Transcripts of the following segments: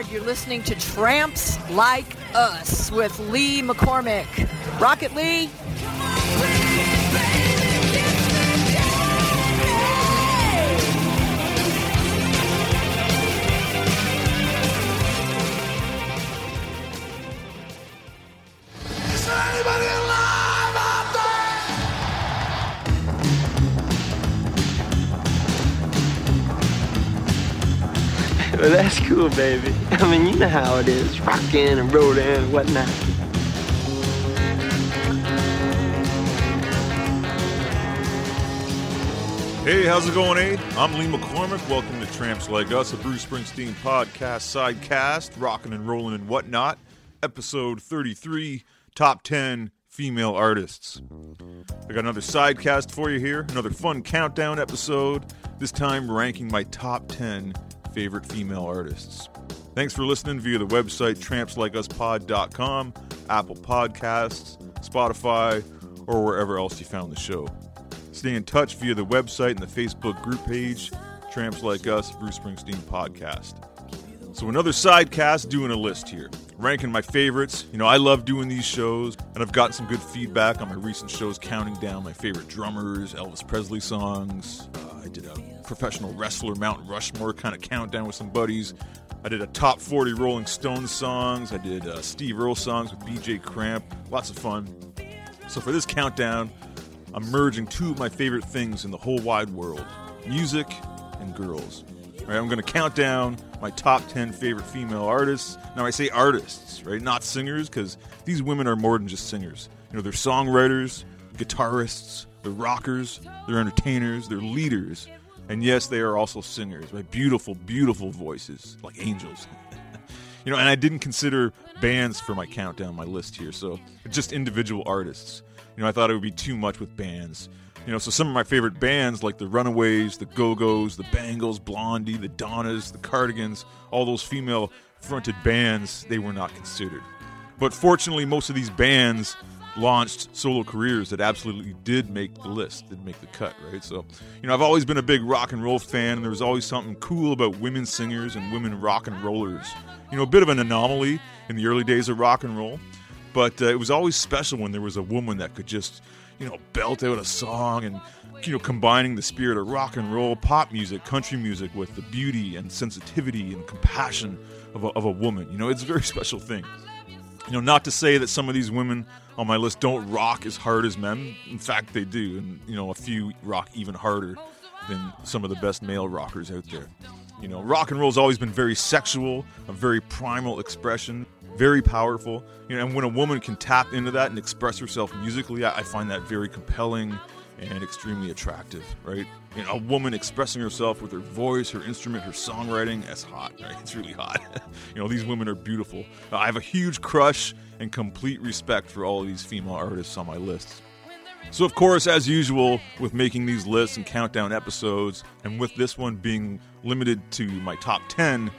You're listening to Tramps Like Us with Lee McCormick. Rocket Lee. Well, that's cool, baby. I mean, you know how it is, rocking and rolling and whatnot. Hey, how's it going, Abe? I'm Lee McCormick. Welcome to Tramps Like Us, a Bruce Springsteen podcast, sidecast, rocking and rolling and whatnot. Episode 33, Top 10 Female Artists. I got another sidecast for you here, another fun countdown episode, this time ranking my top 10 favorite female artists. Thanks for listening via the website trampslikeUspod.com, Apple Podcasts, Spotify, or wherever else you found the show. Stay in touch via the website and the Facebook group page, Tramps Like Us, Bruce Springsteen Podcast. So, another sidecast doing a list here, ranking my favorites. You know, I love doing these shows, and I've gotten some good feedback on my recent shows, counting down my favorite drummers, Elvis Presley songs. Uh, I did a professional wrestler Mount Rushmore kind of countdown with some buddies. I did a top 40 Rolling Stones songs. I did uh, Steve Earle songs with BJ Cramp. Lots of fun. So, for this countdown, I'm merging two of my favorite things in the whole wide world music and girls. All right, I'm going to count down my top 10 favorite female artists. Now, I say artists, right? Not singers, because these women are more than just singers. You know, they're songwriters, guitarists, they're rockers, they're entertainers, they're leaders. And yes, they are also singers, right? Beautiful, beautiful voices, like angels. you know, and I didn't consider bands for my countdown, my list here, so just individual artists. You know, I thought it would be too much with bands. You know, so some of my favorite bands like the Runaways, the Go Go's, the Bangles, Blondie, the Donnas, the Cardigans, all those female fronted bands, they were not considered. But fortunately, most of these bands launched solo careers that absolutely did make the list, did make the cut, right? So, you know, I've always been a big rock and roll fan, and there was always something cool about women singers and women rock and rollers. You know, a bit of an anomaly in the early days of rock and roll, but uh, it was always special when there was a woman that could just, you know, belt out a song and, you know, combining the spirit of rock and roll, pop music, country music with the beauty and sensitivity and compassion of a, of a woman. You know, it's a very special thing. You know, not to say that some of these women on my list don't rock as hard as men. In fact, they do, and you know, a few rock even harder than some of the best male rockers out there. You know, rock and roll's always been very sexual, a very primal expression, very powerful. You know, and when a woman can tap into that and express herself musically, I, I find that very compelling and extremely attractive, right? You know, a woman expressing herself with her voice, her instrument, her songwriting, that's hot, right? It's really hot. you know, these women are beautiful. Uh, I have a huge crush and complete respect for all of these female artists on my list. So, of course, as usual, with making these lists and countdown episodes, and with this one being limited to my top 10,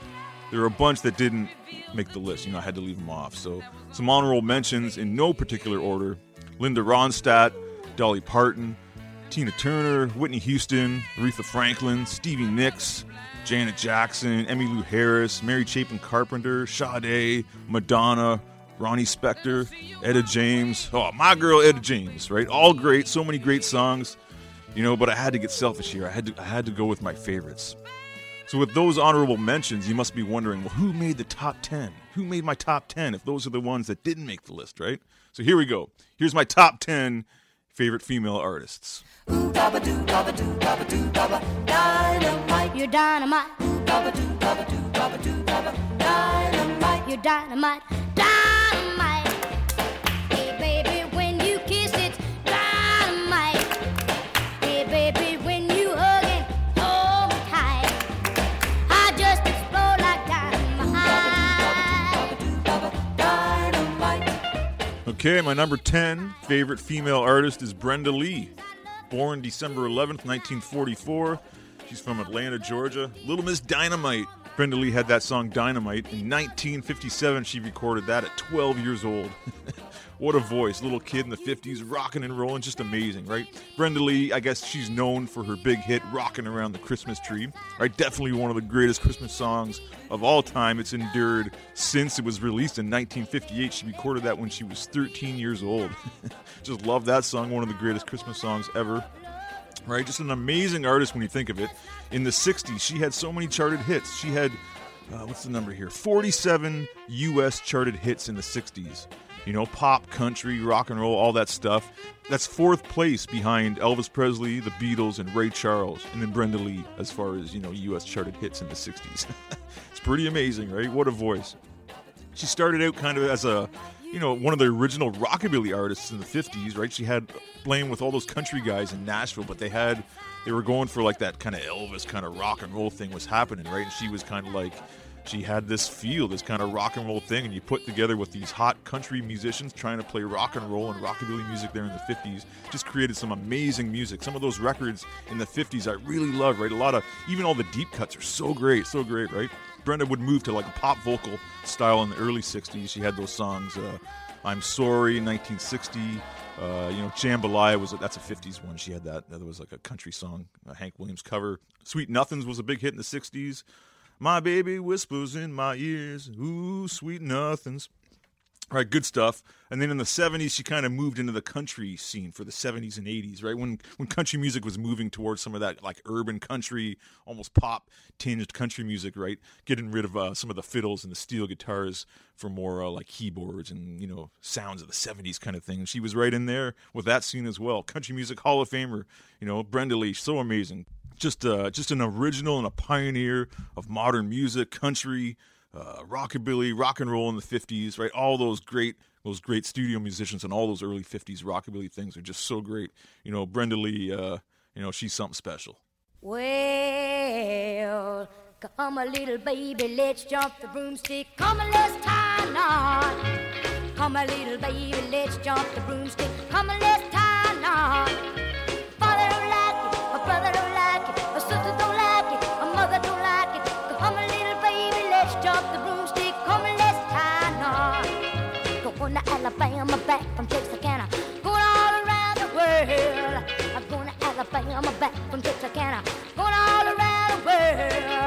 there are a bunch that didn't make the list. You know, I had to leave them off. So, some honorable mentions in no particular order Linda Ronstadt, Dolly Parton, Tina Turner, Whitney Houston, Aretha Franklin, Stevie Nicks, Janet Jackson, Emmylou Harris, Mary Chapin Carpenter, Sade, Madonna, Ronnie Spector, Etta James. Oh, my girl Etta James, right? All great, so many great songs. You know, but I had to get selfish here. I had to I had to go with my favorites. So with those honorable mentions, you must be wondering, well, who made the top 10? Who made my top 10 if those are the ones that didn't make the list, right? So here we go. Here's my top 10 favorite female artists. You're dynamite. You're dynamite. Dynamite. Hey, baby, when you kiss it, dynamite. Hey, baby, when you hug it, hold me tight. I just explode like dynamite. Okay, my number 10 favorite female artist is Brenda Lee. Born December 11th, 1944. She's from Atlanta, Georgia. Little Miss Dynamite. Brenda Lee had that song Dynamite. In 1957, she recorded that at 12 years old. What a voice. Little kid in the 50s, rocking and rolling, just amazing, right? Brenda Lee, I guess she's known for her big hit, Rocking Around the Christmas Tree, right? Definitely one of the greatest Christmas songs of all time. It's endured since it was released in 1958. She recorded that when she was 13 years old. just love that song, one of the greatest Christmas songs ever right? Just an amazing artist when you think of it. In the 60s, she had so many charted hits. She had, uh, what's the number here? 47 U.S. charted hits in the 60s. You know, pop, country, rock and roll, all that stuff. That's fourth place behind Elvis Presley, the Beatles, and Ray Charles, and then Brenda Lee as far as, you know, U.S. charted hits in the 60s. it's pretty amazing, right? What a voice. She started out kind of as a you know, one of the original rockabilly artists in the 50s, right? She had playing with all those country guys in Nashville, but they had, they were going for like that kind of Elvis kind of rock and roll thing was happening, right? And she was kind of like, she had this feel, this kind of rock and roll thing, and you put together with these hot country musicians trying to play rock and roll and rockabilly music there in the 50s, just created some amazing music. Some of those records in the 50s I really love, right? A lot of, even all the deep cuts are so great, so great, right? Brenda would move to like a pop vocal style in the early 60s. She had those songs, uh, I'm Sorry, 1960. Uh, you know, Jambalaya was a, that's a 50s one. She had that. That was like a country song, a Hank Williams cover. Sweet Nothings was a big hit in the 60s. My baby whispers in my ears, ooh, sweet nothings. Right, good stuff. And then in the 70s, she kind of moved into the country scene for the 70s and 80s, right? When when country music was moving towards some of that like urban country, almost pop tinged country music, right? Getting rid of uh, some of the fiddles and the steel guitars for more uh, like keyboards and, you know, sounds of the 70s kind of thing. She was right in there with that scene as well. Country Music Hall of Famer, you know, Brenda Lee, so amazing. Just uh, just an original and a pioneer of modern music, country, uh, rockabilly, rock and roll in the 50s, right? All those great those great studio musicians and all those early 50s rockabilly things are just so great. You know, Brenda Lee, uh, you know, she's something special. Well, come a little baby, let's jump the broomstick. Come and let's tie a knot. Come a little baby, let's jump the broomstick. Come and let's tie a knot. The broomstick. Come and let's tie knot. Going to Alabama, back from Texarkana, going all around the world. I'm going to Alabama, back from Texarkana, going all around the world.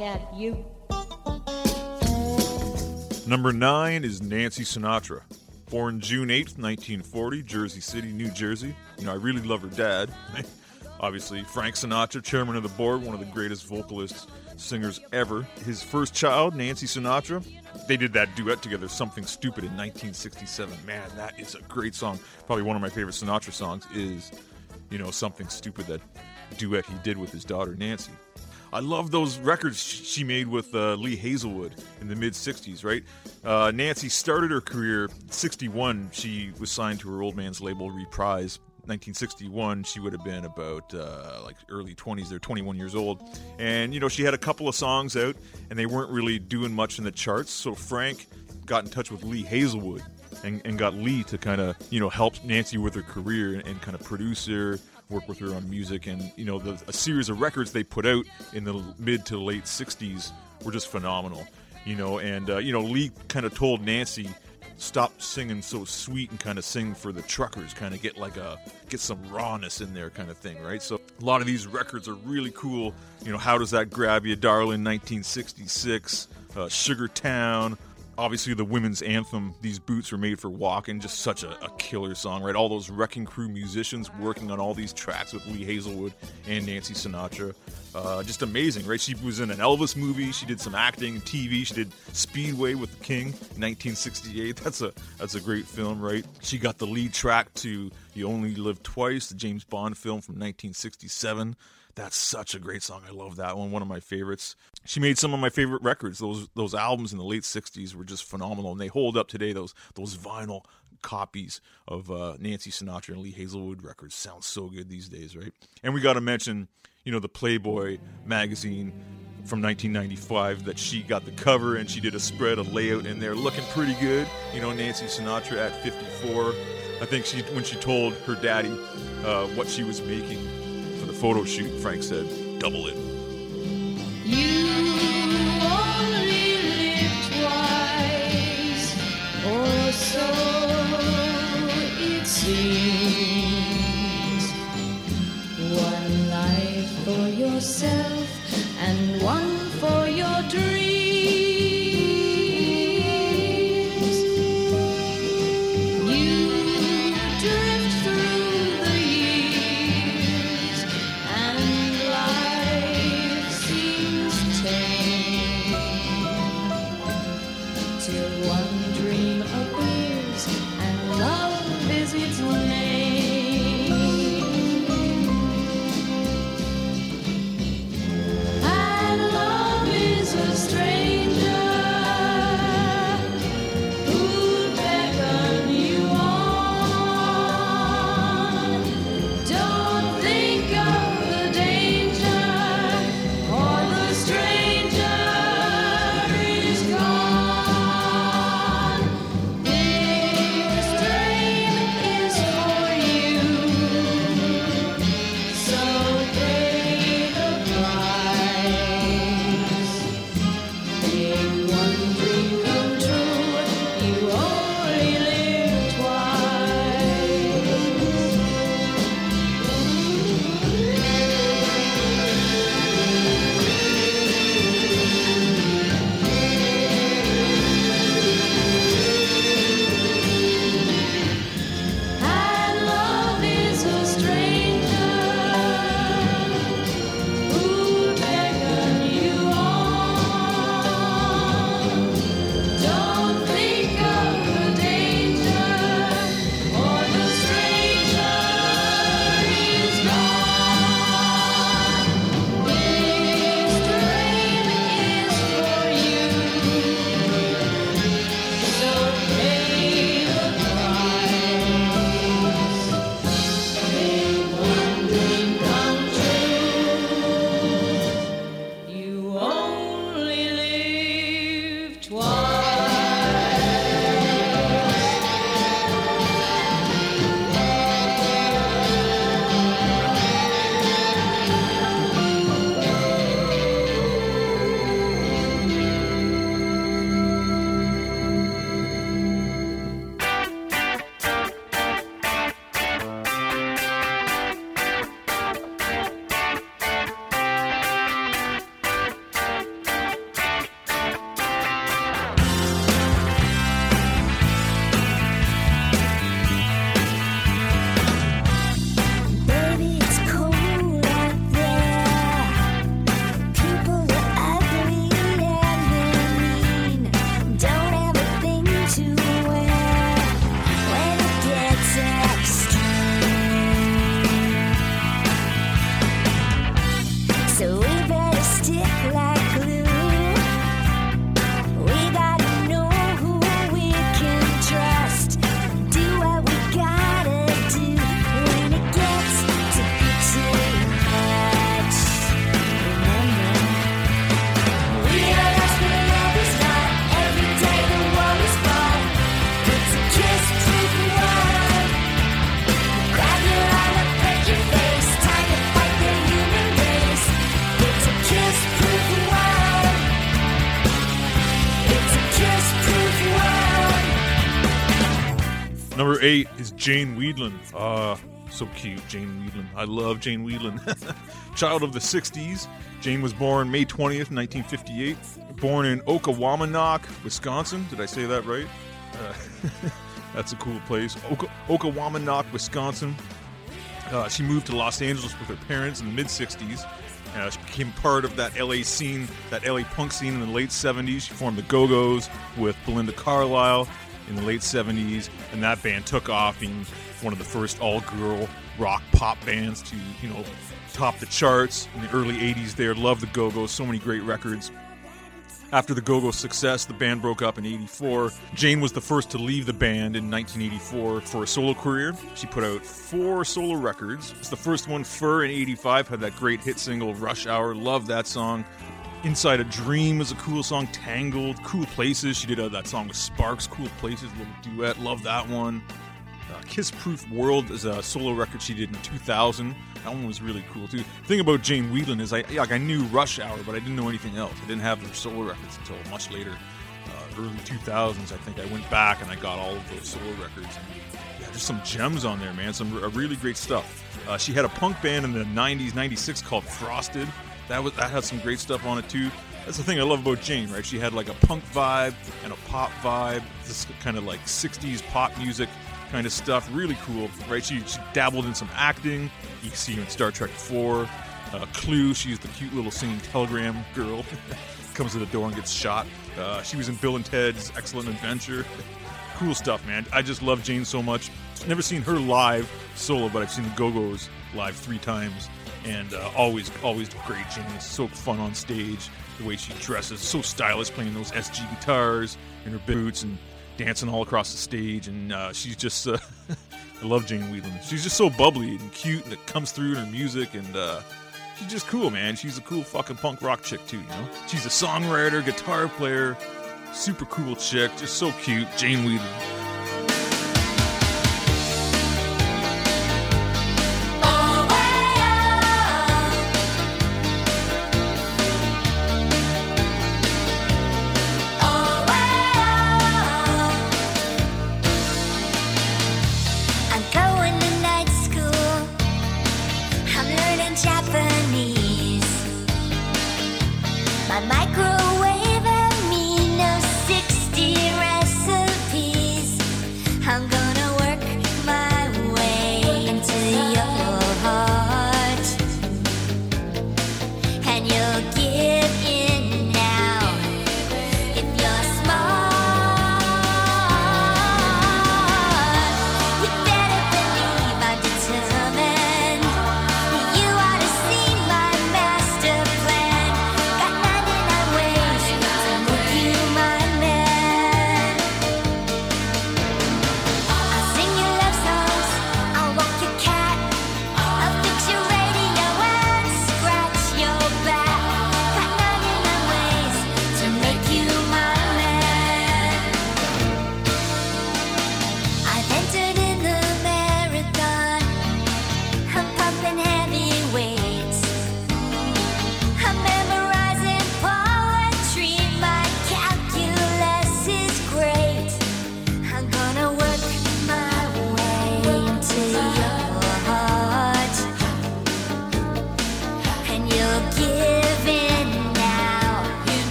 Tomcat, you. Number nine is Nancy Sinatra. Born June 8th, 1940, Jersey City, New Jersey. You know, I really love her dad. Obviously, Frank Sinatra, chairman of the board, one of the greatest vocalists, singers ever. His first child, Nancy Sinatra, they did that duet together, Something Stupid, in 1967. Man, that is a great song. Probably one of my favorite Sinatra songs is, you know, Something Stupid, that duet he did with his daughter, Nancy. I love those records she made with uh, Lee Hazlewood in the mid 60s, right? Uh, Nancy started her career 61. She was signed to her old man's label, Reprise. 1961, she would have been about uh, like early 20s. They're 21 years old. And, you know, she had a couple of songs out, and they weren't really doing much in the charts. So Frank got in touch with Lee Hazlewood and, and got Lee to kind of, you know, help Nancy with her career and, and kind of produce her, work with her on music, and you know, the, a series of records they put out in the mid to late '60s were just phenomenal. You know, and uh, you know, Lee kind of told Nancy, "Stop singing so sweet and kind of sing for the truckers, kind of get like a get some rawness in there, kind of thing, right?" So a lot of these records are really cool. You know, how does that grab you, darling? 1966, uh, Sugar Town obviously the women's anthem these boots were made for walking just such a, a, killer song right? All those wrecking crew musicians working on all these tracks with lee hazlewood and nancy sinatra. Uh, just amazing right? She was in an elvis movie she did some acting and tv she did speedway with the king 1968 that's a that's a great film right? She got the lead track to you only live twice the james bond film from 1967 that's such a great song. I love that one. One of my favorites. She made some of my favorite records. Those those albums in the late '60s were just phenomenal, and they hold up today. Those those vinyl copies of uh, Nancy Sinatra and Lee Hazlewood records sound so good these days, right? And we got to mention, you know, the Playboy magazine from 1995 that she got the cover and she did a spread, a layout in there, looking pretty good. You know, Nancy Sinatra at 54. I think she when she told her daddy uh, what she was making photo shoot, Frank said, double it. Jane Wiedlin. Uh, so cute, Jane Wiedlin. I love Jane Wiedlin. Child of the 60s, Jane was born May 20th, 1958. Born in Okawamanok, Wisconsin. Did I say that right? Uh, that's a cool place. Oka- Okawamanok, Wisconsin. Uh, she moved to Los Angeles with her parents in the mid 60s. Uh, she became part of that LA scene, that LA punk scene in the late 70s. She formed the Go Go's with Belinda Carlisle in the late 70s, and that band took off, being one of the first all girl rock pop bands to, you know, top the charts in the early 80s there. Love the Go Go's, so many great records. After the Go Go's success, the band broke up in 84. Jane was the first to leave the band in 1984 for a solo career. She put out four solo records. It's the first one, Fur, in 85, had that great hit single, Rush Hour. Love that song. Inside a Dream was a cool song. Tangled, Cool Places. She did uh, that song with Sparks, Cool Places, little duet. Love that one. Uh, Kiss Proof World is a solo record she did in 2000. That one was really cool too. The thing about Jane Wiedlin is I like I knew Rush Hour, but I didn't know anything else. I didn't have her solo records until much later, uh, early 2000s. I think I went back and I got all of those solo records. And, yeah, just some gems on there, man. Some really great stuff. Uh, she had a punk band in the 90s, 96 called Frosted. That was that had some great stuff on it too. That's the thing I love about Jane, right? She had like a punk vibe and a pop vibe. This kind of like 60s pop music kind of stuff. Really cool, right? She, she dabbled in some acting. You see her in Star Trek 4. Uh, Clue, she's the cute little singing telegram girl. Comes to the door and gets shot. Uh, she was in Bill and Ted's Excellent Adventure. cool stuff, man. I just love Jane so much. Never seen her live solo, but I've seen the Go Go's live three times, and uh, always, always great. Jane so fun on stage. The way she dresses, so stylish, playing those SG guitars and her boots and dancing all across the stage. And uh, she's just, uh, I love Jane Wiedlin. She's just so bubbly and cute, and it comes through in her music. And uh, she's just cool, man. She's a cool fucking punk rock chick too. You know, she's a songwriter, guitar player, super cool chick, just so cute. Jane Wiedlin.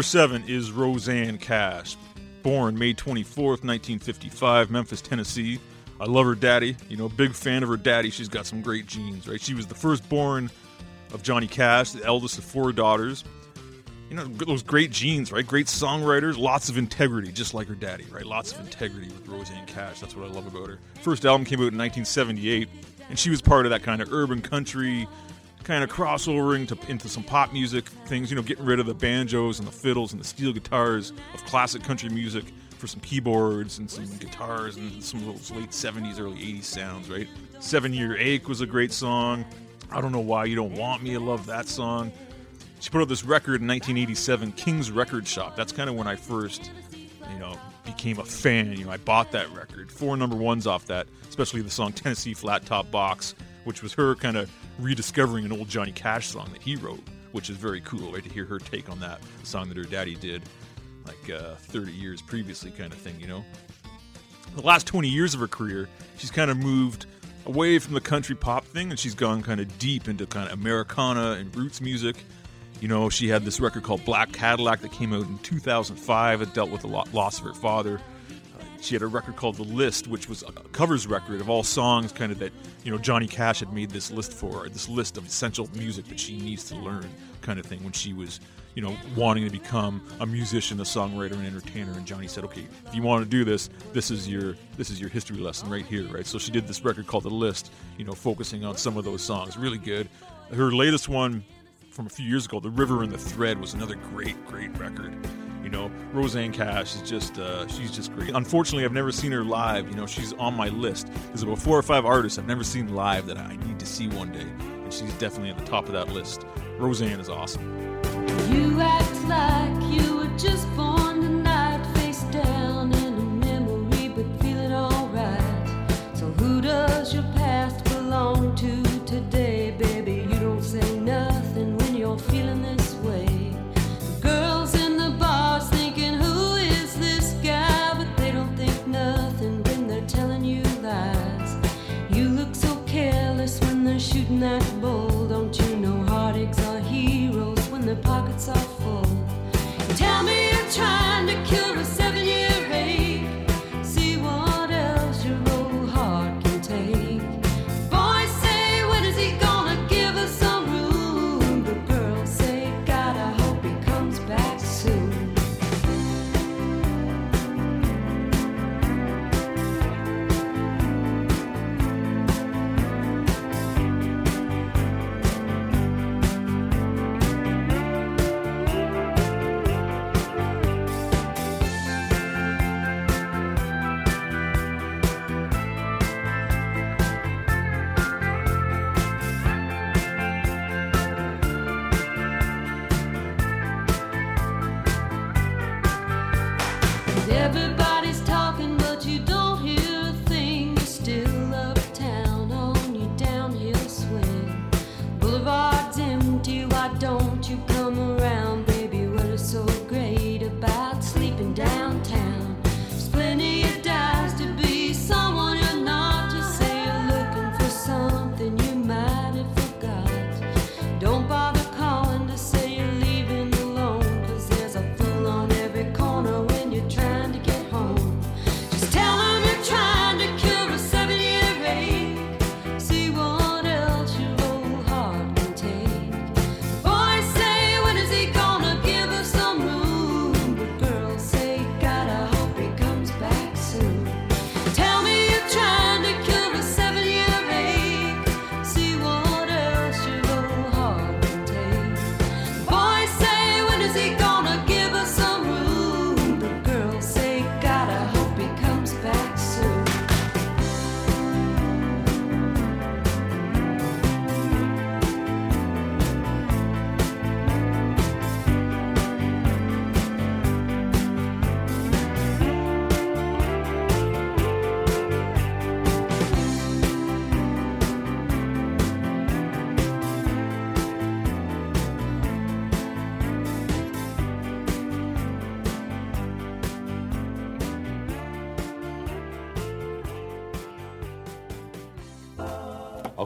Number seven is Rosanne Cash. Born May 24th, 1955, Memphis, Tennessee. I love her daddy. You know, big fan of her daddy. She's got some great genes, right? She was the firstborn of Johnny Cash, the eldest of four daughters. You know, those great genes, right? Great songwriters, lots of integrity, just like her daddy, right? Lots of integrity with Rosanne Cash. That's what I love about her. First album came out in 1978, and she was part of that kind of urban country, kind of crossovering to, into some pop music things, you know, getting rid of the banjos and the fiddles and the steel guitars of classic country music for some keyboards and some guitars and some of those late 70s, early 80s sounds, right? Seven Year Ache was a great song. I Don't Know Why You Don't Want Me, I love that song. She put out this record in 1987, King's Record Shop. That's kind of when I first, you know, became a fan. You know, I bought that record. Four number ones off that, especially the song Tennessee Flat Top Box, which was her kind of rediscovering an old Johnny Cash song that he wrote, which is very cool, right? To hear her take on that song that her daddy did like uh, 30 years previously, kind of thing, you know? The last 20 years of her career, she's kind of moved away from the country pop thing and she's gone kind of deep into kind of Americana and roots music. You know, she had this record called Black Cadillac that came out in 2005 that dealt with the lo- loss of her father. She had a record called The List, which was a covers record of all songs kind of that, you know, Johnny Cash had made this list for, this list of essential music that she needs to learn kind of thing when she was, you know, wanting to become a musician, a songwriter, and entertainer. And Johnny said, okay, if you want to do this, this is your this is your history lesson right here, right? So she did this record called The List, you know, focusing on some of those songs. Really good. Her latest one from a few years ago, The River and the Thread, was another great, great record. You know, Rosanne Cash is just, uh, she's just great. Unfortunately, I've never seen her live. You know, she's on my list. There's about four or five artists I've never seen live that I need to see one day. And she's definitely at the top of that list. Rosanne is awesome. You act like you were just born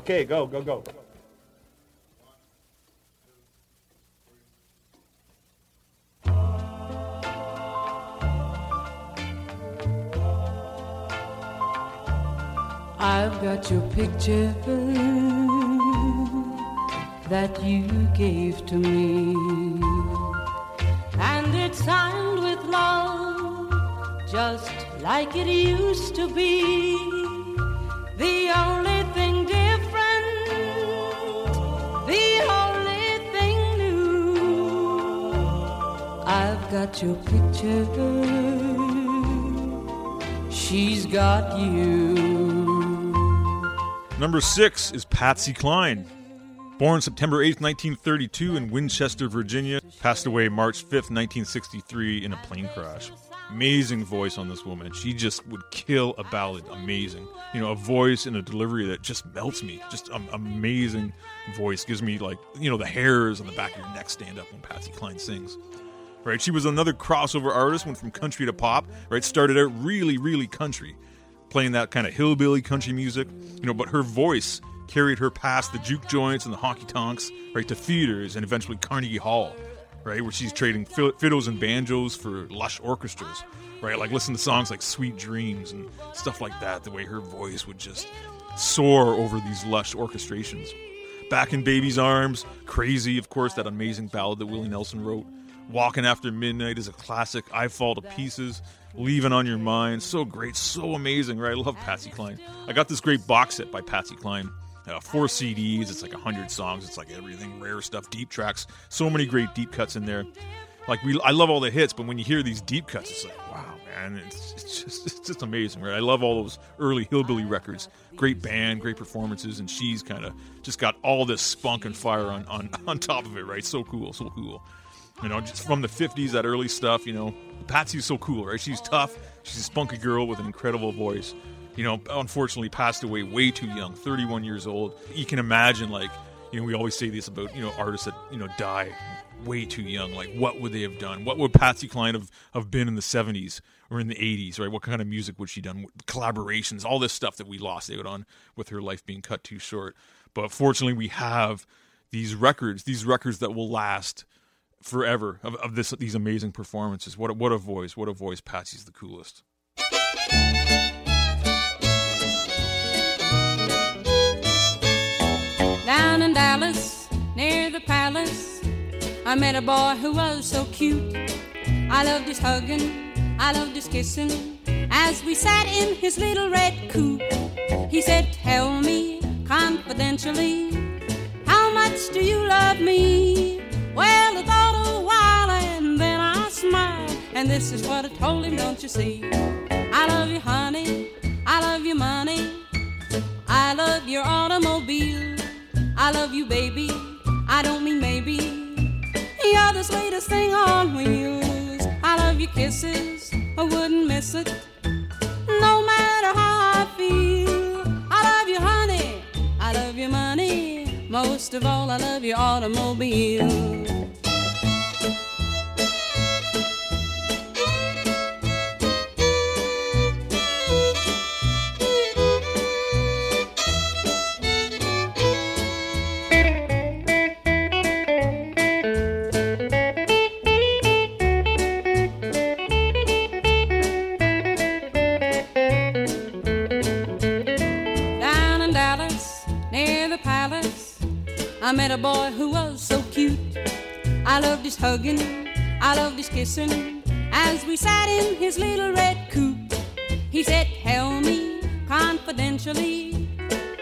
Okay, go, go, go. I've got your picture that you gave to me, and it's signed with love, just like it used to be. Got your picture, she's got you. Number six is Patsy Cline. Born September 8th, 1932 in Winchester, Virginia, passed away March 5th, 1963 in a plane crash. Amazing voice on this woman. She just would kill a ballad. Amazing. You know, a voice and a delivery that just melts me. Just an amazing voice. Gives me, like, you know, the hairs on the back of your neck stand up when Patsy Cline sings. Right? She was another crossover artist, went from country to pop, right? Started out really, really country playing that kind of hillbilly country music, you know, but her voice carried her past the juke joints and the honky tonks, right, to theaters and eventually Carnegie Hall, right, where she's trading fiddles and banjos for lush orchestras, right, like listen to songs like Sweet Dreams and stuff like that, the way her voice would just soar over these lush orchestrations. Back in Baby's Arms, Crazy, of course, that amazing ballad that Willie Nelson wrote. Walking After Midnight is a classic. I Fall to Pieces, Leaving on Your Mind, so great, so amazing, right? I love Patsy Cline. I got this great box set by Patsy Cline. Uh, four CDs, it's like 100 songs, it's like everything, rare stuff, deep tracks, so many great deep cuts in there. Like we, I love all the hits, but when you hear these deep cuts, it's like, wow, man, it's, it's just it's just amazing, right? I love all those early hillbilly records. Great band, great performances, and she's kind of just got all this spunk and fire on, on on top of it, right? So cool, so cool. You know, just from the 50s, that early stuff, you know. Patsy Patsy's so cool, right? She's tough. She's a spunky girl with an incredible voice. You know, unfortunately passed away way too young, 31 years old. You can imagine, like, you know, we always say this about, you know, artists that, you know, die way too young. Like, what would they have done? What would Patsy Cline have, have been in the 70s or in the 80s, right? What kind of music would she done? Collaborations, all this stuff that we lost out on with her life being cut too short. But fortunately, we have these records, these records that will last forever of, of this these amazing performances. What a, what a voice! What a voice! Patsy's the coolest. Down in Dallas, near the palace, I met a boy who was so cute. I loved his hugging, I loved his kissing. As we sat in his little red coupe, he said, Tell me confidentially, how much do you love me? Well, I thought a while and then I smiled, and this is what I told him, don't you see? I love you, honey, I love you, money, I love your automobile. I love you, baby. I don't mean maybe. You're the sweetest thing on wheels. I love your kisses. I wouldn't miss it. No matter how I feel. I love you, honey. I love your money. Most of all, I love your automobile. Hugging, I loved his kissing. As we sat in his little red coupe, he said, Tell me confidentially,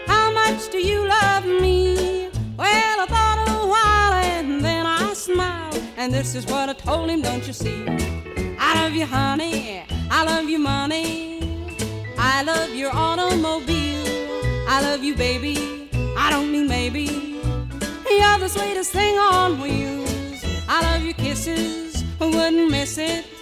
how much do you love me? Well, I thought a while and then I smiled, and this is what I told him, don't you see? I love you, honey, I love you, money. I love your automobile. I love you, baby. I don't mean maybe. You're the sweetest thing on wheels. I love your kisses. Wouldn't miss it.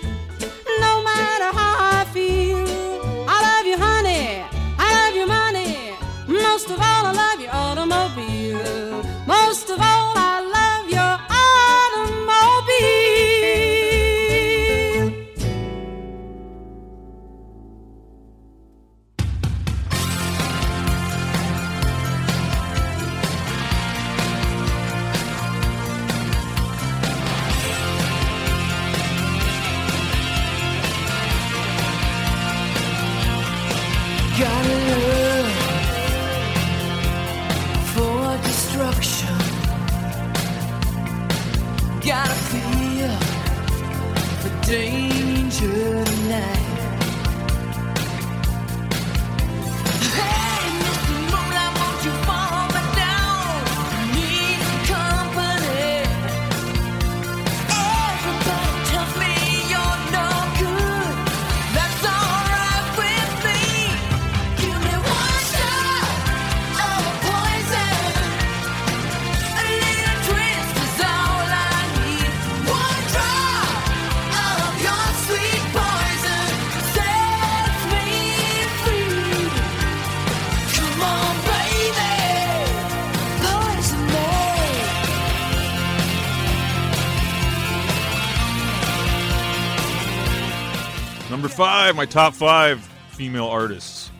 Number five, my top five female artists.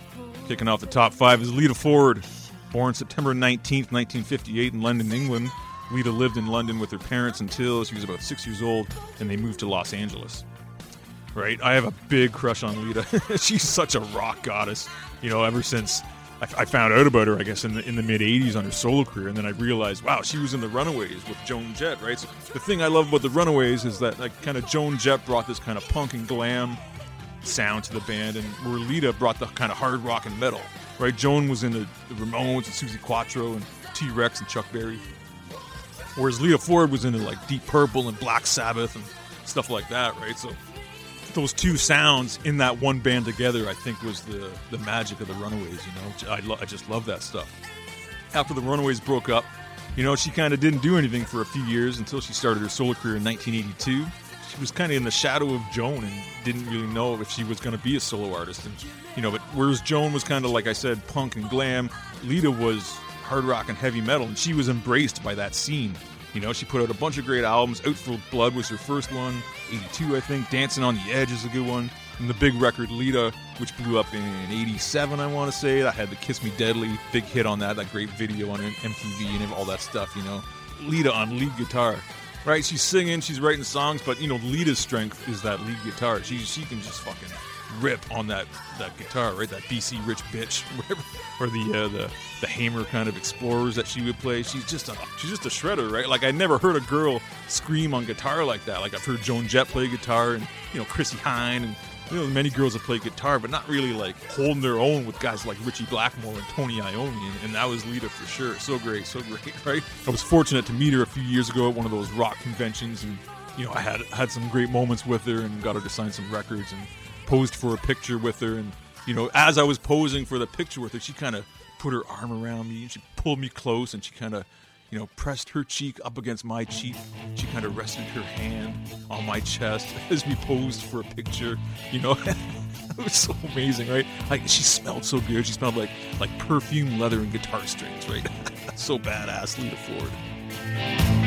Kicking off the top five is Lita Ford. Born September 19th, 1958, in London, England. Lita lived in London with her parents until she was about six years old, and they moved to Los Angeles. Right? I have a big crush on Lita. She's such a rock goddess. You know, ever since I, found out about her, I guess, in the, in the mid 80s on her solo career, and then I realized, wow, she was in the Runaways with Joan Jett, right? So the thing I love about the Runaways is that, like, kind of Joan Jett brought this kind of punk and glam sound to the band, and Lita brought the kind of hard rock and metal. Right, Joan was in the, the Ramones and Suzi Quatro and T Rex and Chuck Berry, whereas Lita Ford was into like Deep Purple and Black Sabbath and stuff like that. Right, so those two sounds in that one band together, I think, was the the magic of the Runaways. You know, I, lo- I just love that stuff. After the Runaways broke up, you know, she kind of didn't do anything for a few years until she started her solo career in 1982. She was kind of in the shadow of Joan and didn't really know if she was going to be a solo artist. And you know, but whereas Joan was kind of like I said, punk and glam, Lita was hard rock and heavy metal, and she was embraced by that scene. You know, she put out a bunch of great albums. Out for Blood was her first one, 82, I think. Dancing on the Edge is a good one. And the big record, Lita, which blew up in 87, I want to say. That had the Kiss Me Deadly big hit on that, that great video on MTV and all that stuff, you know. Lita on lead guitar. Right, she's singing, she's writing songs, but you know, Lita's strength is that lead guitar. She she can just fucking rip on that that guitar, right? That BC Rich bitch, whatever, or the uh, the the Hamer kind of explorers that she would play. She's just a she's just a shredder, right? Like I never heard a girl scream on guitar like that. Like I've heard Joan Jett play guitar, and you know Chrissie Hynde, and you know many girls have played guitar, but not really like holding their own with guys like Ritchie Blackmore and Tony Iommi, and, and that was Lita for sure. So great, so great, right? I was fortunate to meet her a few years ago at one of those rock conventions, and you know I had had some great moments with her, and got her to sign some records, and posed for a picture with her, and you know as I was posing for the picture with her, she kind of put her arm around me, and she pulled me close, and she kind of you know, pressed her cheek up against my cheek. She kind of rested her hand on my chest as we posed for a picture. You know, it was so amazing, right? Like she smelled so good. She smelled like like perfume, leather, and guitar strings, right? so badass, Lita Ford.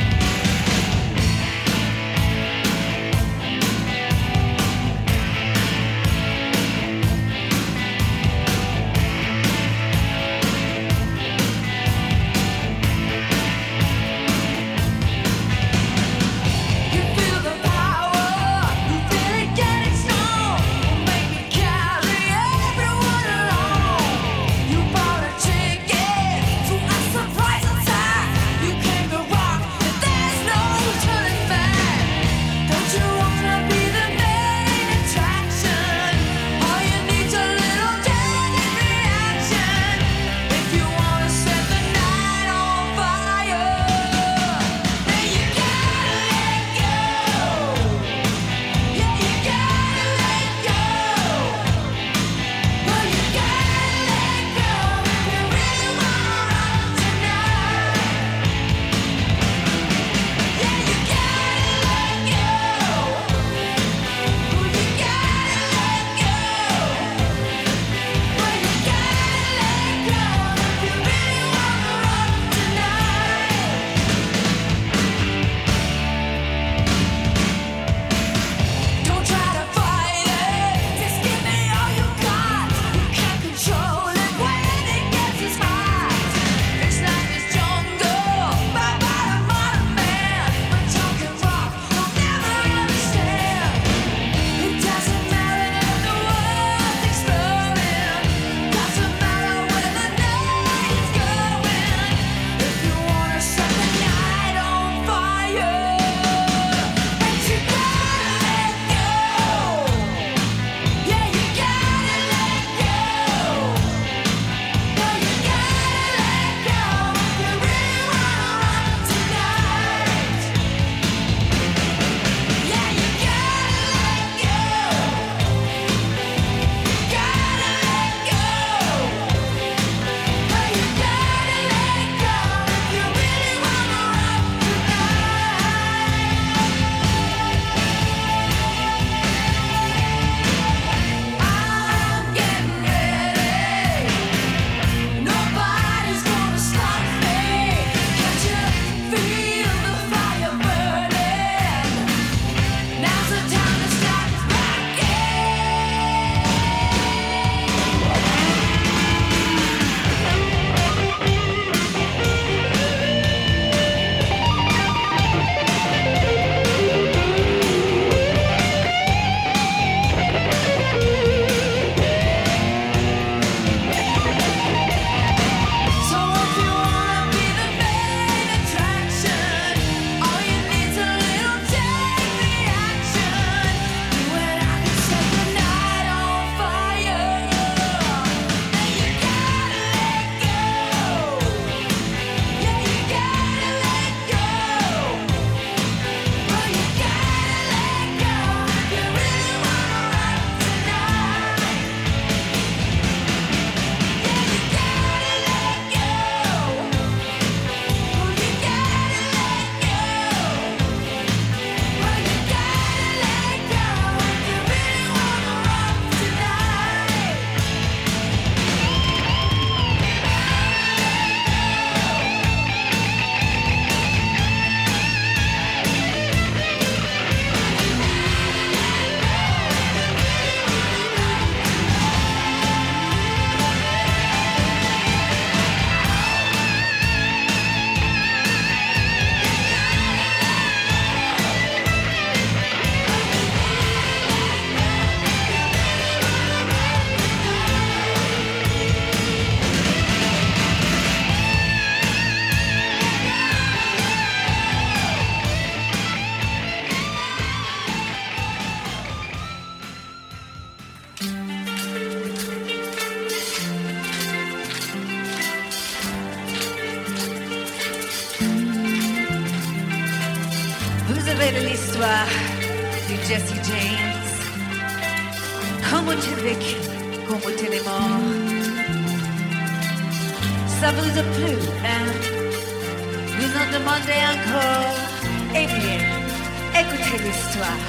L'histoire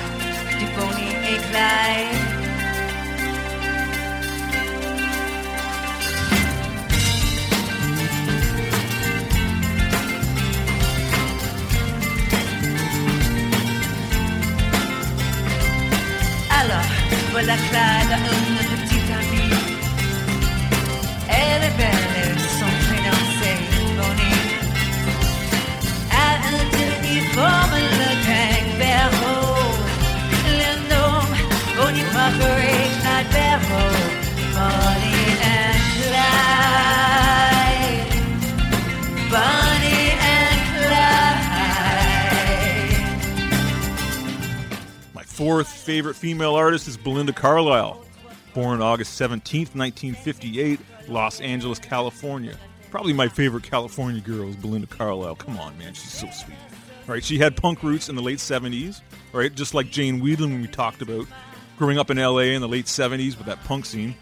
du Bonnie et. Alors, voilà Clyde, favorite female artist is Belinda Carlisle. Born August 17th, 1958, Los Angeles, California. Probably my favorite California girl is Belinda Carlisle. Come on, man, she's so sweet. Right, she had punk roots in the late 70s, right? just like Jane when we talked about. Growing up in LA in the late 70s with that punk scene,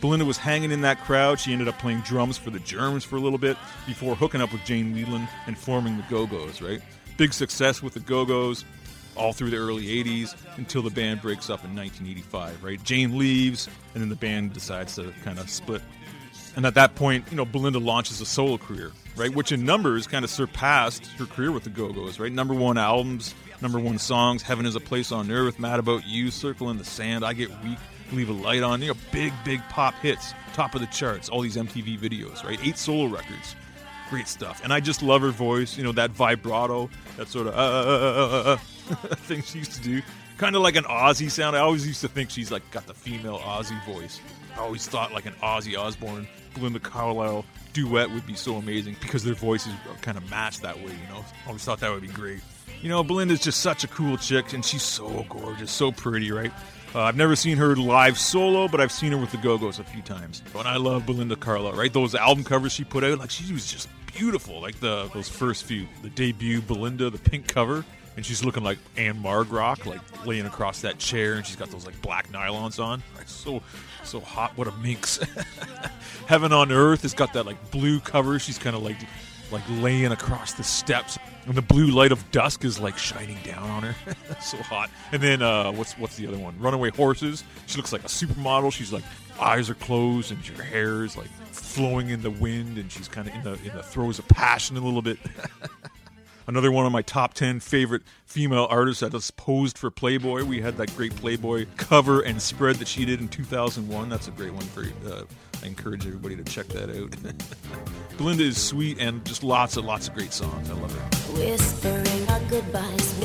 Belinda was hanging in that crowd. She ended up playing drums for the Germs for a little bit before hooking up with Jane Wiedlin and forming the Go Go's, right? Big success with the Go Go's all through the early 80s until the band breaks up in 1985, right? Jane leaves, and then the band decides to kind of split. And at that point, you know, Belinda launches a solo career, right? Which in numbers kind of surpassed her career with the Go Go's, right? Number one albums, number one songs, Heaven is a Place on Earth, Mad About You, Circle in the Sand, I Get Weak, Leave a Light On, you know, big, big pop hits, top of the charts, all these MTV videos, right? Eight solo records. Great stuff. And I just love her voice, you know, that vibrato, that sort of uh, uh, uh, uh, thing she used to do. Kind of like an Ozzy sound. I always used to think she's like got the female Ozzy voice. I always thought like an Ozzy Osbourne, Belinda Carlisle duet would be so amazing because their voices kind of match that way, you know. Always thought that would be great. You know, Belinda's just such a cool chick and she's so gorgeous, so pretty, right? Uh, I've never seen her live solo, but I've seen her with the Go Go's a few times. And I love Belinda Carlisle, right? Those album covers she put out, like she was just beautiful. Like the those first few, the debut Belinda, the pink cover, and she's looking like Ann-Margret, like laying across that chair, and she's got those like black nylons on. So so hot. What a minx. Heaven on Earth has got that like blue cover. She's kind of like like laying across the steps, and the blue light of dusk is like shining down on her. so hot. And then uh, what's what's the other one? Runaway Horses. She looks like a supermodel. She's like eyes are closed, and her hair is like flowing in the wind, and she's kind of in the in the throes of passion a little bit. Another one of my top 10 favorite female artists that has posed for Playboy. We had that great Playboy cover and spread that she did in 2001. That's a great one for uh, I encourage everybody to check that out. Belinda is sweet and just lots and lots of great songs. I love her. Whispering our goodbyes,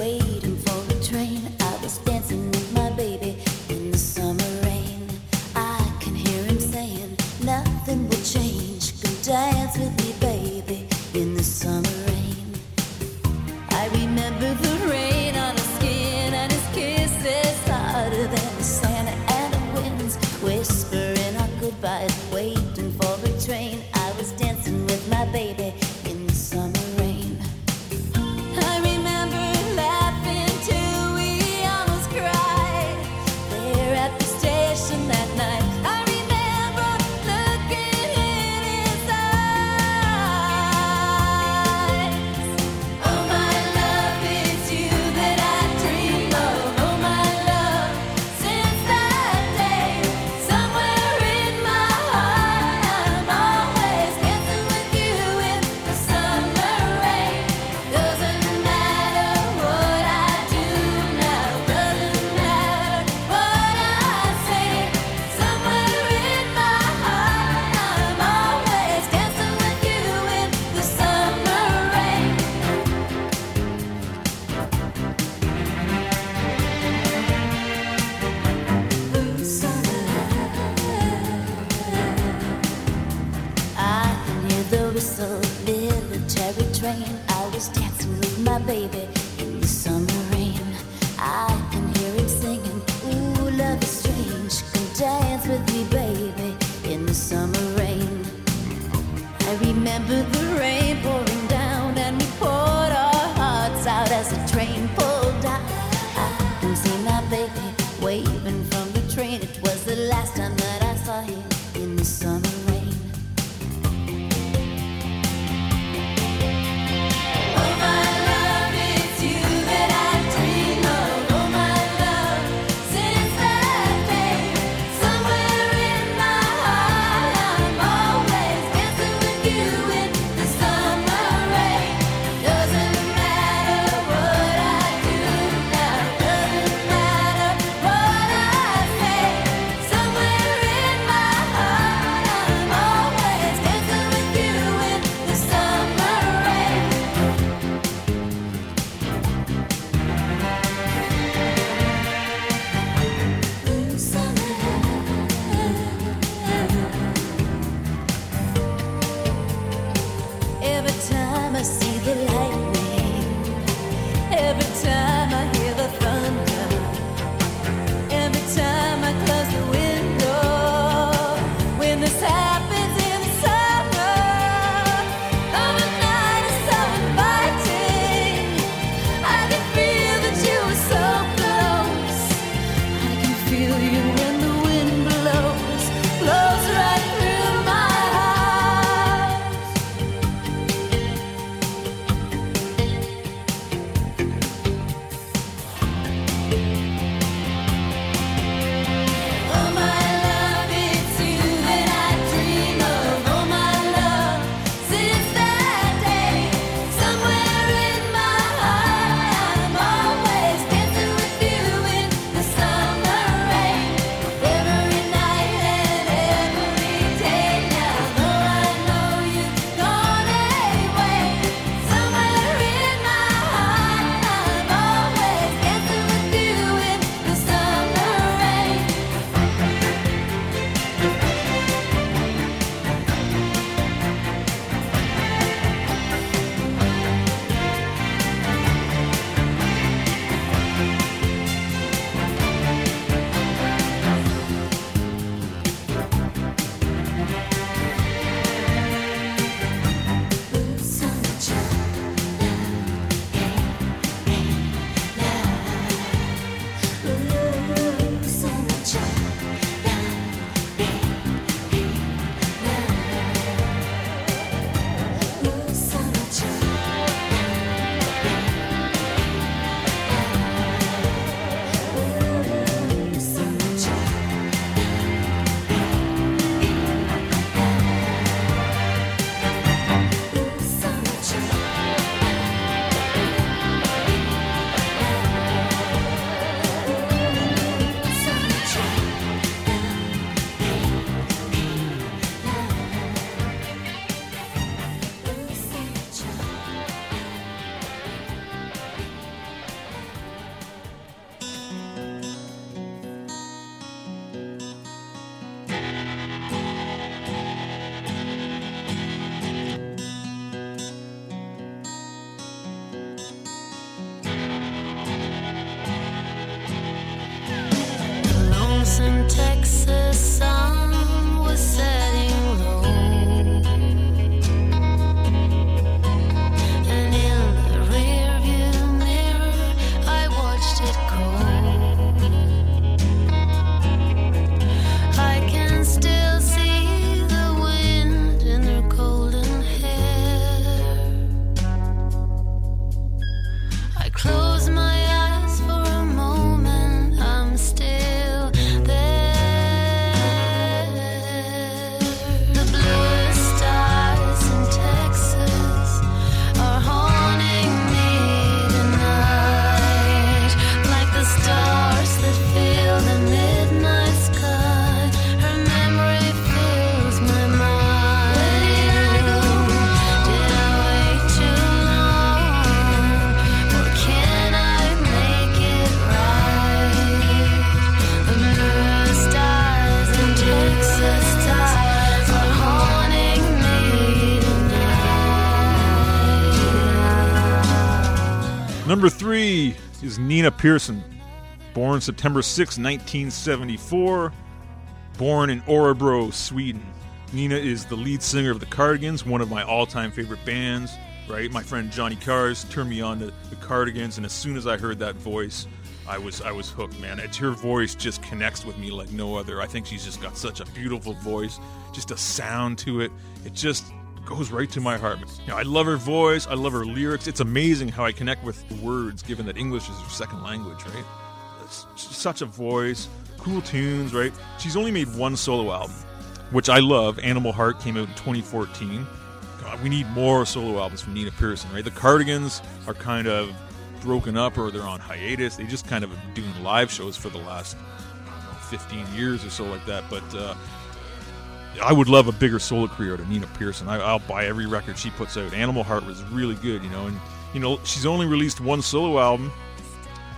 train. I was dancing with my baby Nina Persson, born September 6, 1974, born in Orebro, Sweden. Nina is the lead singer of the Cardigans, one of my all time favorite bands. right? My friend Johnny Cars turned me on to the Cardigans, and as soon as I heard that voice, I was I was hooked, man. It's her voice just connects with me like no other. I think she's just got such a beautiful voice, just a sound to it. It just goes right to my heart. You know, I love her voice. I love her lyrics. It's amazing how I connect with words, given that English is her second language, right? It's such a voice, cool tunes, right? She's only made one solo album, which I love. Animal Heart came out in 2014. God, we need more solo albums from Nina Persson, right? The Cardigans are kind of broken up or they're on hiatus. They just kind of doing live shows for the last know, 15 years or so like that. But uh, I would love a bigger solo career to Nina Persson. I, I'll buy every record she puts out. Animal Heart was really good, you know, and you know she's only released one solo album.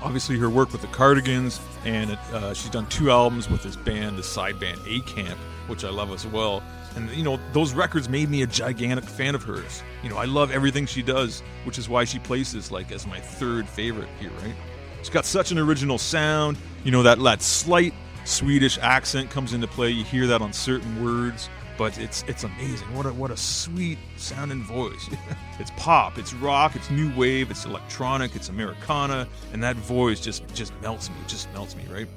Obviously, her work with the Cardigans, and uh, she's done two albums with this band, the side band A Camp, which I love as well. And you know, those records made me a gigantic fan of hers. You know, I love everything she does, which is why she places like as my third favorite here, right? She's got such an original sound. You know that that slight Swedish accent comes into play. You hear that on certain words, but it's it's amazing. What a what a sweet sounding voice. it's pop, it's rock, it's new wave, it's electronic, it's Americana, and that voice just just melts me. It just melts me, right?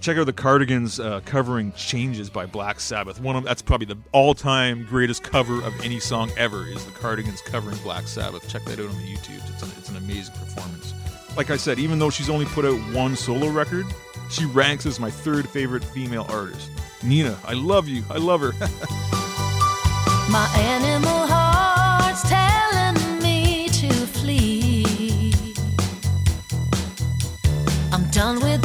Check out the Cardigans uh, covering "Changes" by Black Sabbath. One of that's probably the all-time greatest cover of any song ever. Is the Cardigans covering Black Sabbath? Check that out on the YouTube. It's an, it's an amazing performance. Like I said, even though she's only put out one solo record, she ranks as my third favorite female artist. Nina, I love you. I love her. My animal heart's telling me to flee. I'm done with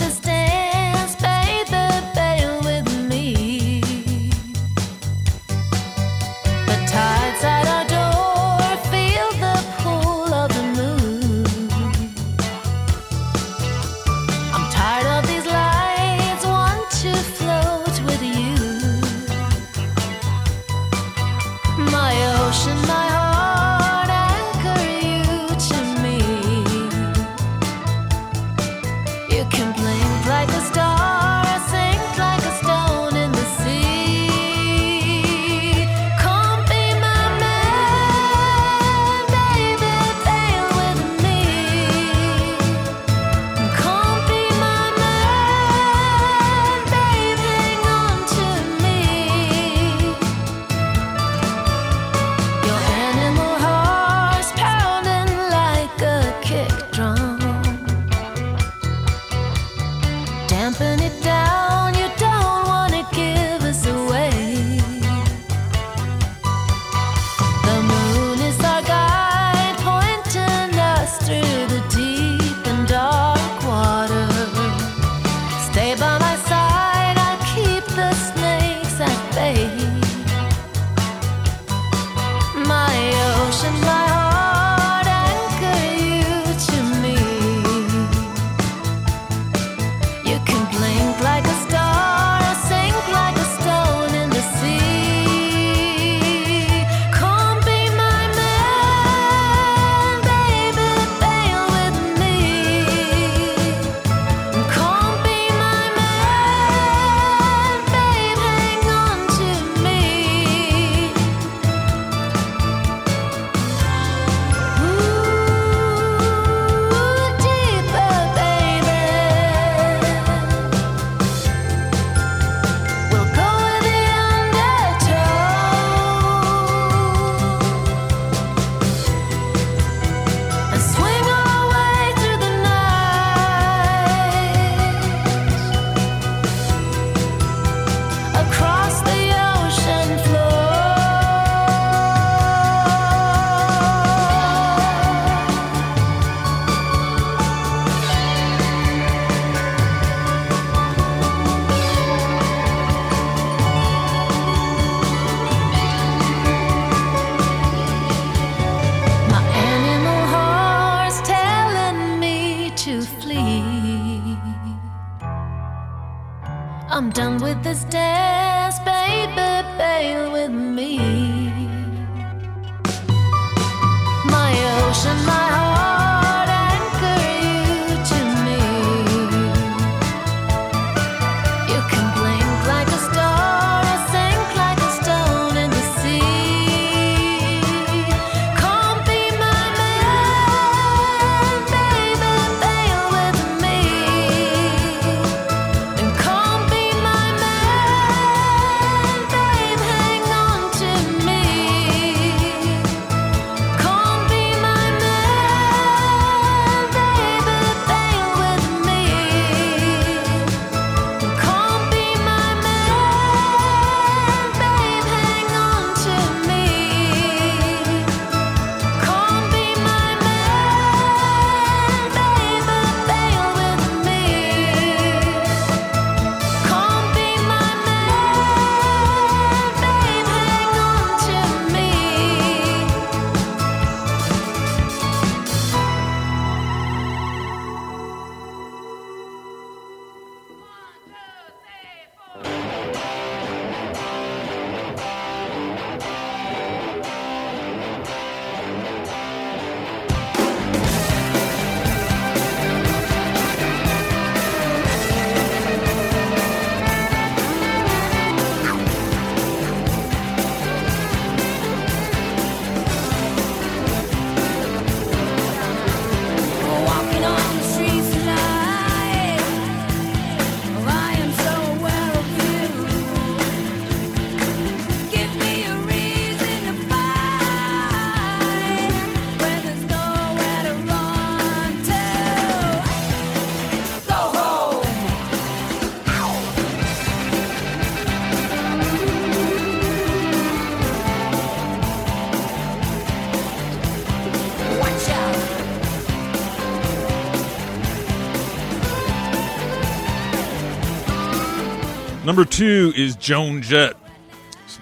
Number two is Joan Jett.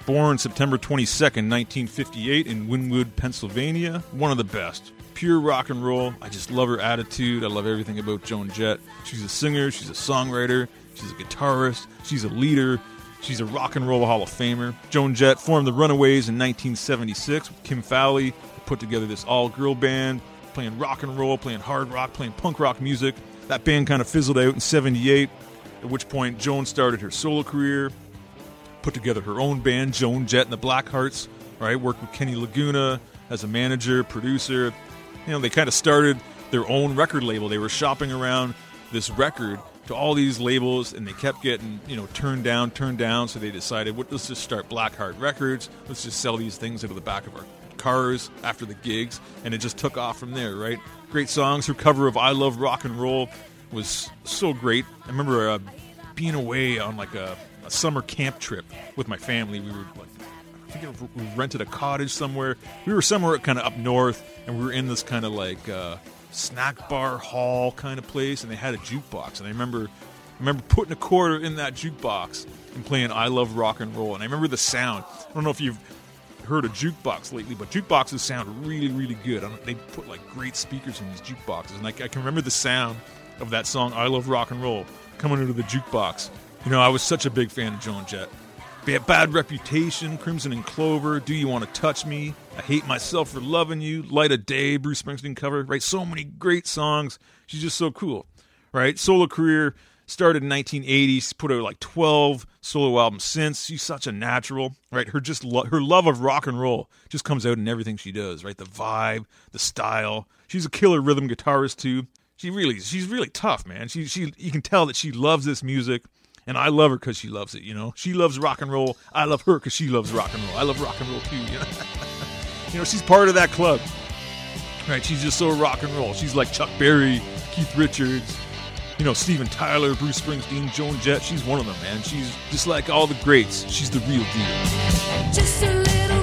Born September 22nd, 1958, in Wynnewood, Pennsylvania. One of the best. Pure rock and roll. I just love her attitude. I love everything about Joan Jett. She's a singer, she's a songwriter, she's a guitarist, she's a leader, she's a rock and roll Hall of Famer. Joan Jett formed the Runaways in 1976 with Kim Fowley. Put together this all girl band, playing rock and roll, playing hard rock, playing punk rock music. That band kind of fizzled out in 78, at which point Joan started her solo career, put together her own band, Joan Jett and the Blackhearts, right? Worked with Kenny Laguna as a manager, producer. You know, they kind of started their own record label. They were shopping around this record to all these labels, and they kept getting, you know, turned down, turned down. So they decided, what, let's just start Blackheart Records. Let's just sell these things out of the back of our cars after the gigs, and it just took off from there, right? Great songs. Her cover of "I Love Rock and Roll" was so great. I remember uh, being away on like a, a summer camp trip with my family. We were like, I think we rented a cottage somewhere. We were somewhere kind of up north, and we were in this kind of like uh, snack bar hall kind of place, and they had a jukebox. And I remember, I remember putting a quarter in that jukebox and playing "I Love Rock and Roll." And I remember the sound. I don't know if you've heard a jukebox lately, but jukeboxes sound really, really good. They put like great speakers in these jukeboxes, and I, I can remember the sound of that song "I Love Rock and Roll" coming into the jukebox. You know, I was such a big fan of Joan Jett. Bad, bad reputation, Crimson and Clover, Do You Want to Touch Me? I Hate Myself for Loving You, Light of Day, Bruce Springsteen cover, right? So many great songs. She's just so cool, right? Solo career started in 1980. Put out like 12 solo albums since. She's such a natural, right? Her just lo- her love of rock and roll just comes out in everything she does, right? The vibe, the style. She's a killer rhythm guitarist too. She really, she's really tough, man. She, she, you can tell that she loves this music. And I love her because she loves it, you know. She loves rock and roll. I love her because she loves rock and roll. I love rock and roll too, you know. you know, she's part of that club, right? She's just so rock and roll. She's like Chuck Berry, Keith Richards, you know, Steven Tyler, Bruce Springsteen, Joan Jett. She's one of them, man. She's just like all the greats. She's the real deal.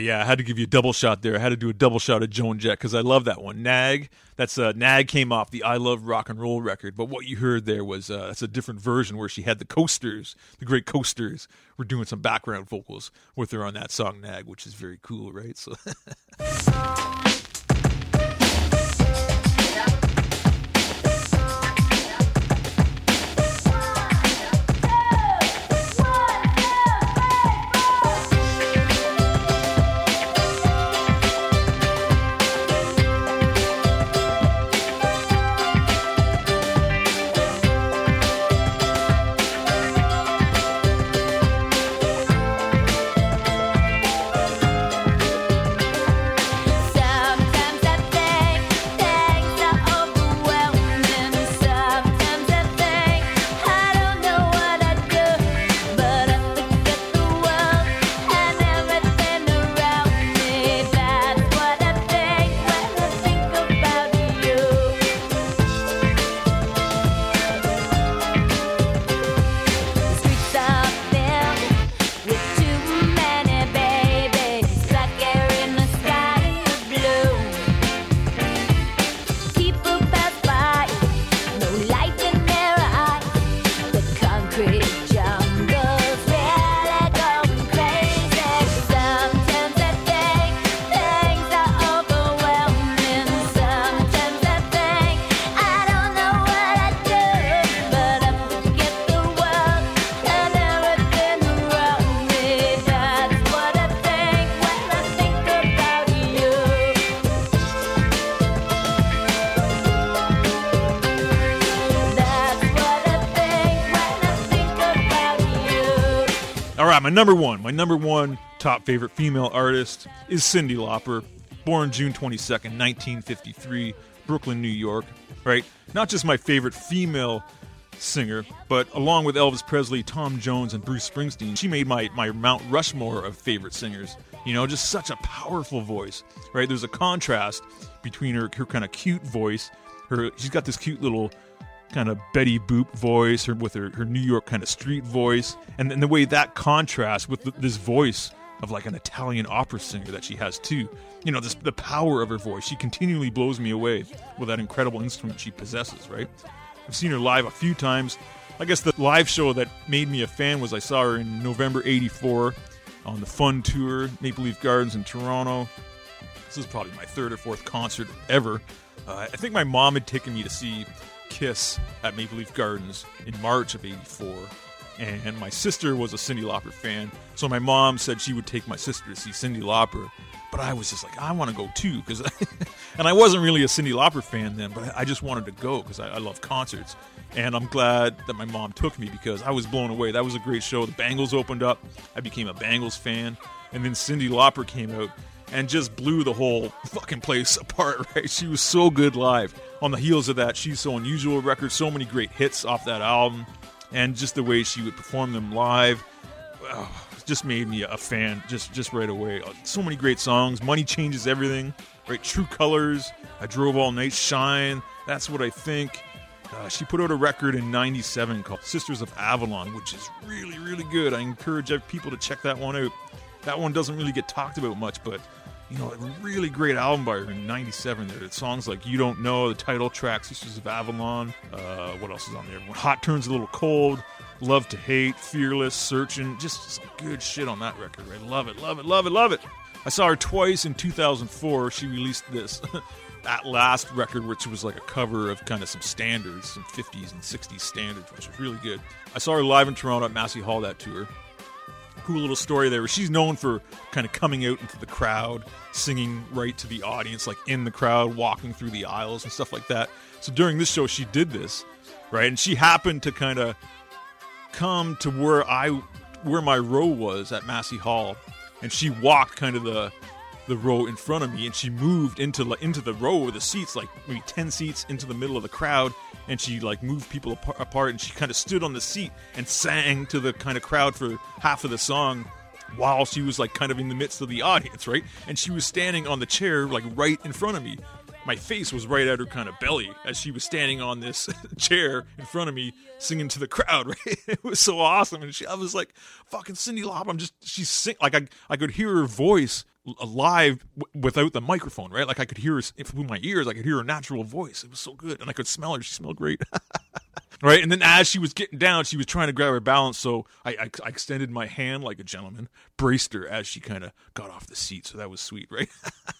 Yeah. I had to give you a double shot there. I had to do a double shot of Joan Jett because I love that one. Nag. That's uh, Nag came off the I Love Rock and Roll record, but what you heard there was uh, that's a different version where she had the Coasters, the great Coasters, were doing some background vocals with her on that song Nag, which is very cool, right? So. my number one, my number one top favorite female artist is Cyndi Lauper, born June 22nd, 1953, Brooklyn, New York, right? Not just my favorite female singer, but along with Elvis Presley, Tom Jones, and Bruce Springsteen, she made my, my Mount Rushmore of favorite singers. You know, just such a powerful voice, right? There's a contrast between her, her kind of cute voice. Her, she's got this cute little kind of Betty Boop voice, or with her, her New York kind of street voice, and then the way that contrasts with th this voice of like an Italian opera singer that she has too. You know, this, the power of her voice. She continually blows me away with that incredible instrument she possesses. Right? I've seen her live a few times. I guess the live show that made me a fan was I saw her in November '84 on the Fun Tour, Maple Leaf Gardens in Toronto. This is probably my third or fourth concert ever. Uh, I think my mom had taken me to see Kiss at Maple Leaf Gardens in March of '84, and my sister was a Cyndi Lauper fan, so my mom said she would take my sister to see Cyndi Lauper. But I was just like, I want to go too, because, and I wasn't really a Cyndi Lauper fan then, but I just wanted to go because I, I love concerts, and I'm glad that my mom took me because I was blown away. That was a great show. The Bangles opened up, I became a Bangles fan, and then Cyndi Lauper came out and just blew the whole fucking place apart. Right? She was so good live. On the heels of that, she's so unusual record, so many great hits off that album, and just the way she would perform them live. oh, just made me a fan just just right away. So many great songs. Money changes everything. Right, True Colors. I drove all night. Shine. That's what I think. Uh, she put out a record in '97 called Sisters of Avalon, which is really really good. I encourage people to check that one out. That one doesn't really get talked about much, but you know, a really great album by her in '97. There, It's songs like "You Don't Know," the title track, "Sisters of Avalon." Uh, what else is on there? When Hot Turns a Little Cold, "Love to Hate," "Fearless," "Searching." Just some good shit on that record. Right? Love it, love it, love it, love it. I saw her twice in 2004. She released this. That last record, which was like a cover of kind of some standards, some 50s and 60s standards, which was really good. I saw her live in Toronto at Massey Hall that tour cool little story there. She's known for kind of coming out into the crowd, singing right to the audience, like in the crowd, walking through the aisles and stuff like that. So during this show, she did this, right? And she happened to kind of come to where I, where my row was at Massey Hall, and she walked kind of the the row in front of me and she moved into like into the row of the seats like maybe 10 seats into the middle of the crowd and she like moved people apart, apart and she kind of stood on the seat and sang to the kind of crowd for half of the song while she was like kind of in the midst of the audience right? And she was standing on the chair like right in front of me. My face was right at her kind of belly as she was standing on this chair in front of me singing to the crowd right? It was so awesome and she i was like fucking cyndi lauper i'm just she's sing like i, I could hear her voice live w- without the microphone right like i could hear her through my ears i could hear her natural voice it was so good and i could smell her she smelled great right? And then as she was getting down, she was trying to grab her balance, so I, I, I extended my hand like a gentleman, braced her as she kind of got off the seat. So that was sweet, right?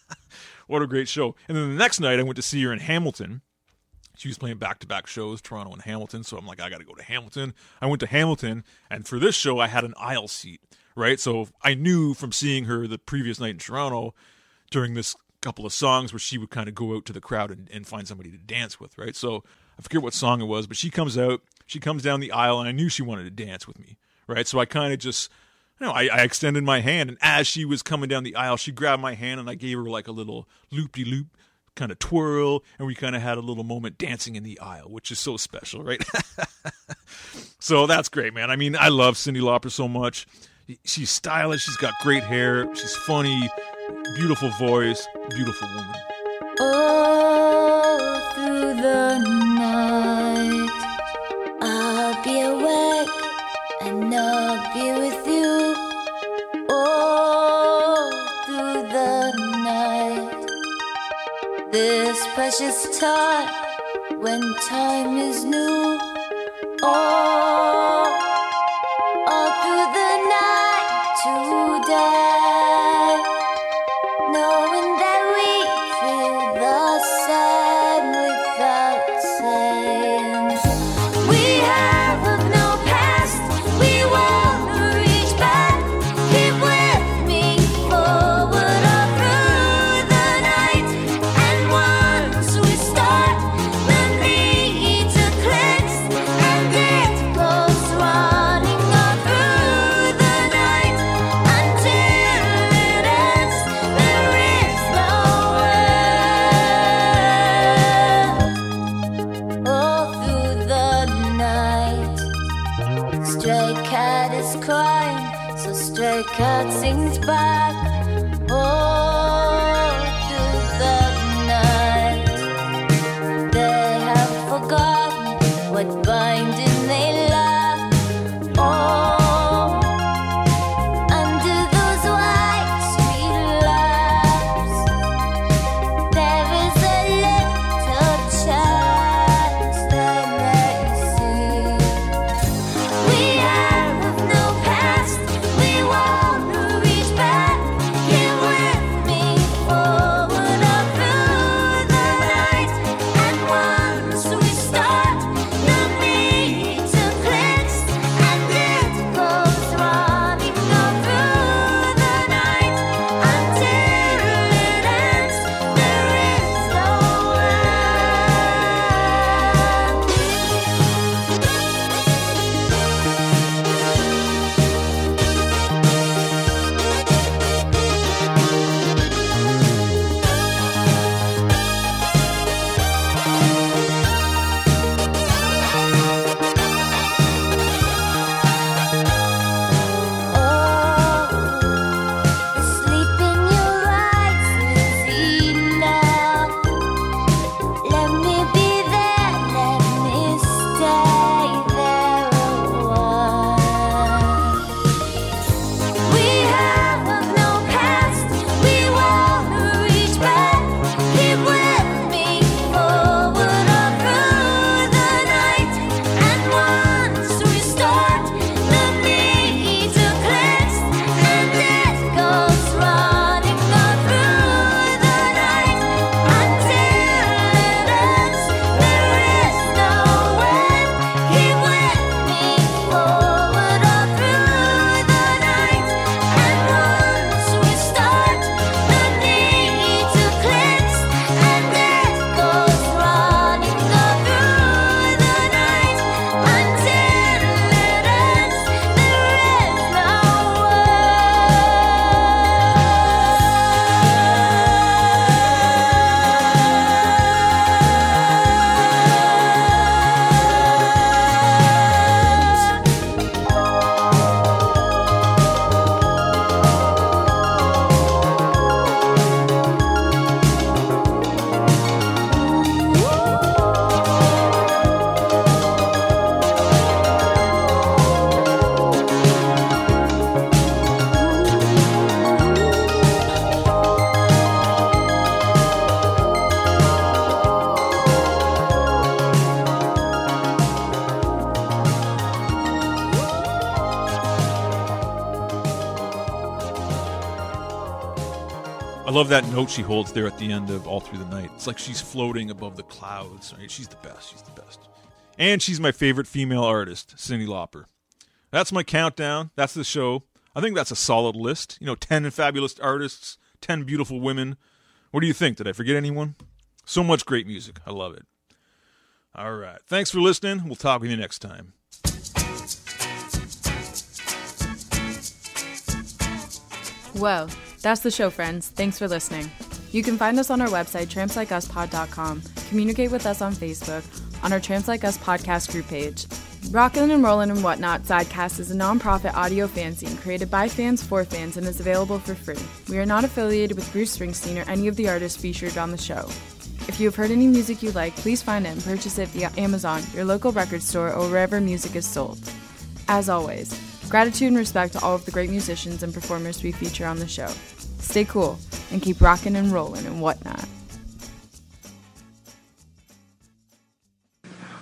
what a great show! And then the next night, I went to see her in Hamilton. She was playing back to back shows, Toronto and Hamilton. So I'm like, I got to go to Hamilton. I went to Hamilton, and for this show, I had an aisle seat, right? So I knew from seeing her the previous night in Toronto during this couple of songs where she would kind of go out to the crowd and, and find somebody to dance with, right? So I forget what song it was, but she comes out, she comes down the aisle, and I knew she wanted to dance with me, right? So I kind of just, you know, I, I extended my hand, and as she was coming down the aisle, she grabbed my hand and I gave her like a little loop de loop kind of twirl, and we kind of had a little moment dancing in the aisle, which is so special, right? so that's great, man. I mean, I love Cyndi Lauper so much. She's stylish, she's got great hair, she's funny, beautiful voice, beautiful woman. All through the night, I'll be awake and I'll be with you. All through the night, this precious time when time is new. All, love that note she holds there at the end of All Through the Night. It's like she's floating above the clouds. Right? She's the best. She's the best. And she's my favorite female artist, Cyndi Lauper. That's my countdown. That's the show. I think that's a solid list. You know, 10 fabulous artists, 10 beautiful women. What do you think? Did I forget anyone? So much great music. I love it. All right. Thanks for listening. We'll talk with you next time. Whoa, that's the show, friends. Thanks for listening. You can find us on our website, trampslikeUspod.com, communicate with us on Facebook, on our Tramps Like Us podcast group page. Rockin' and Rollin' and Whatnot Sidecast is a non-profit audio fanzine created by fans for fans and is available for free. We are not affiliated with Bruce Springsteen or any of the artists featured on the show. If you have heard any music you like, please find it and purchase it via Amazon, your local record store, or wherever music is sold. As always, gratitude and respect to all of the great musicians and performers we feature on the show. Stay cool and keep rockin' and rollin' and whatnot.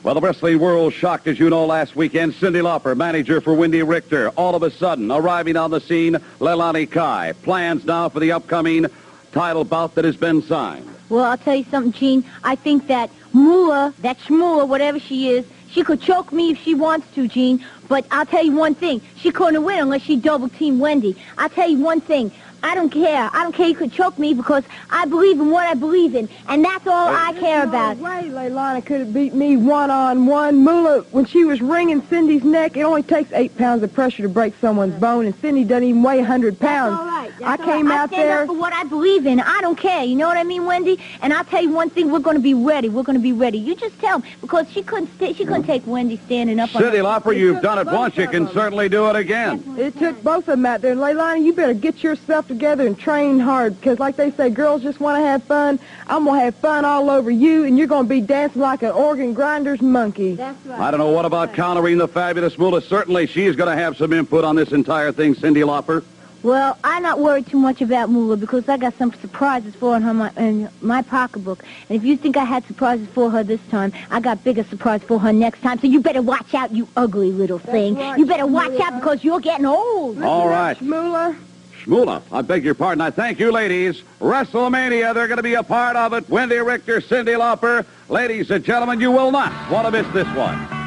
Well, the wrestling world shocked, as you know, last weekend. Cyndi Lauper, manager for Wendi Richter, all of a sudden arriving on the scene, Leilani Kai. Plans now for the upcoming title bout that has been signed. Well, I'll tell you something, Gene. I think that Moolah, that Shmoolah, whatever she is, she could choke me if she wants to, Gene. But I'll tell you one thing. She couldn't win unless she double team Wendi. I'll tell you one thing. I don't care. I don't care you could choke me because I believe in what I believe in. And that's all I care about. No way Leilani could have beat me one-on-one. Moolah. when she was wringing Cyndi's neck, it only takes eight pounds of pressure to break someone's bone, and Cyndi doesn't even weigh a 100 pounds. That's all right. I That's all came right. out I stand there... up for what I believe in. I don't care. You know what I mean, Wendi? And I'll tell you one thing. We're going to be ready. We're going to be ready. You just tell 'em, because she couldn't sta she couldn't take Wendi standing up. on Cyndi her- Lauper, you've done it once. You can certainly do it again. It took both of them out there. Leilani, you better get yourself together and train hard because, like they say, girls just want to have fun. I'm going to have fun all over you, and you're going to be dancing like an organ grinder's monkey. That's right. I don't know what about countering the fabulous Moolah. Certainly she's going to have some input on this entire thing, Cyndi Lauper. Well, I'm not worried too much about Moolah because I got some surprises for her in, her, my, in my pocketbook. And if you think I had surprises for her this time, I got bigger surprises for her next time. So you better watch out, you ugly little thing. right, you better watch Moolah. out because you're getting old. All right. Moolah. Shmoola, I beg your pardon. I thank you, ladies. WrestleMania, they're going to be a part of it. Wendi Richter, Cyndi Lauper. Ladies and gentlemen, you will not want to miss this one.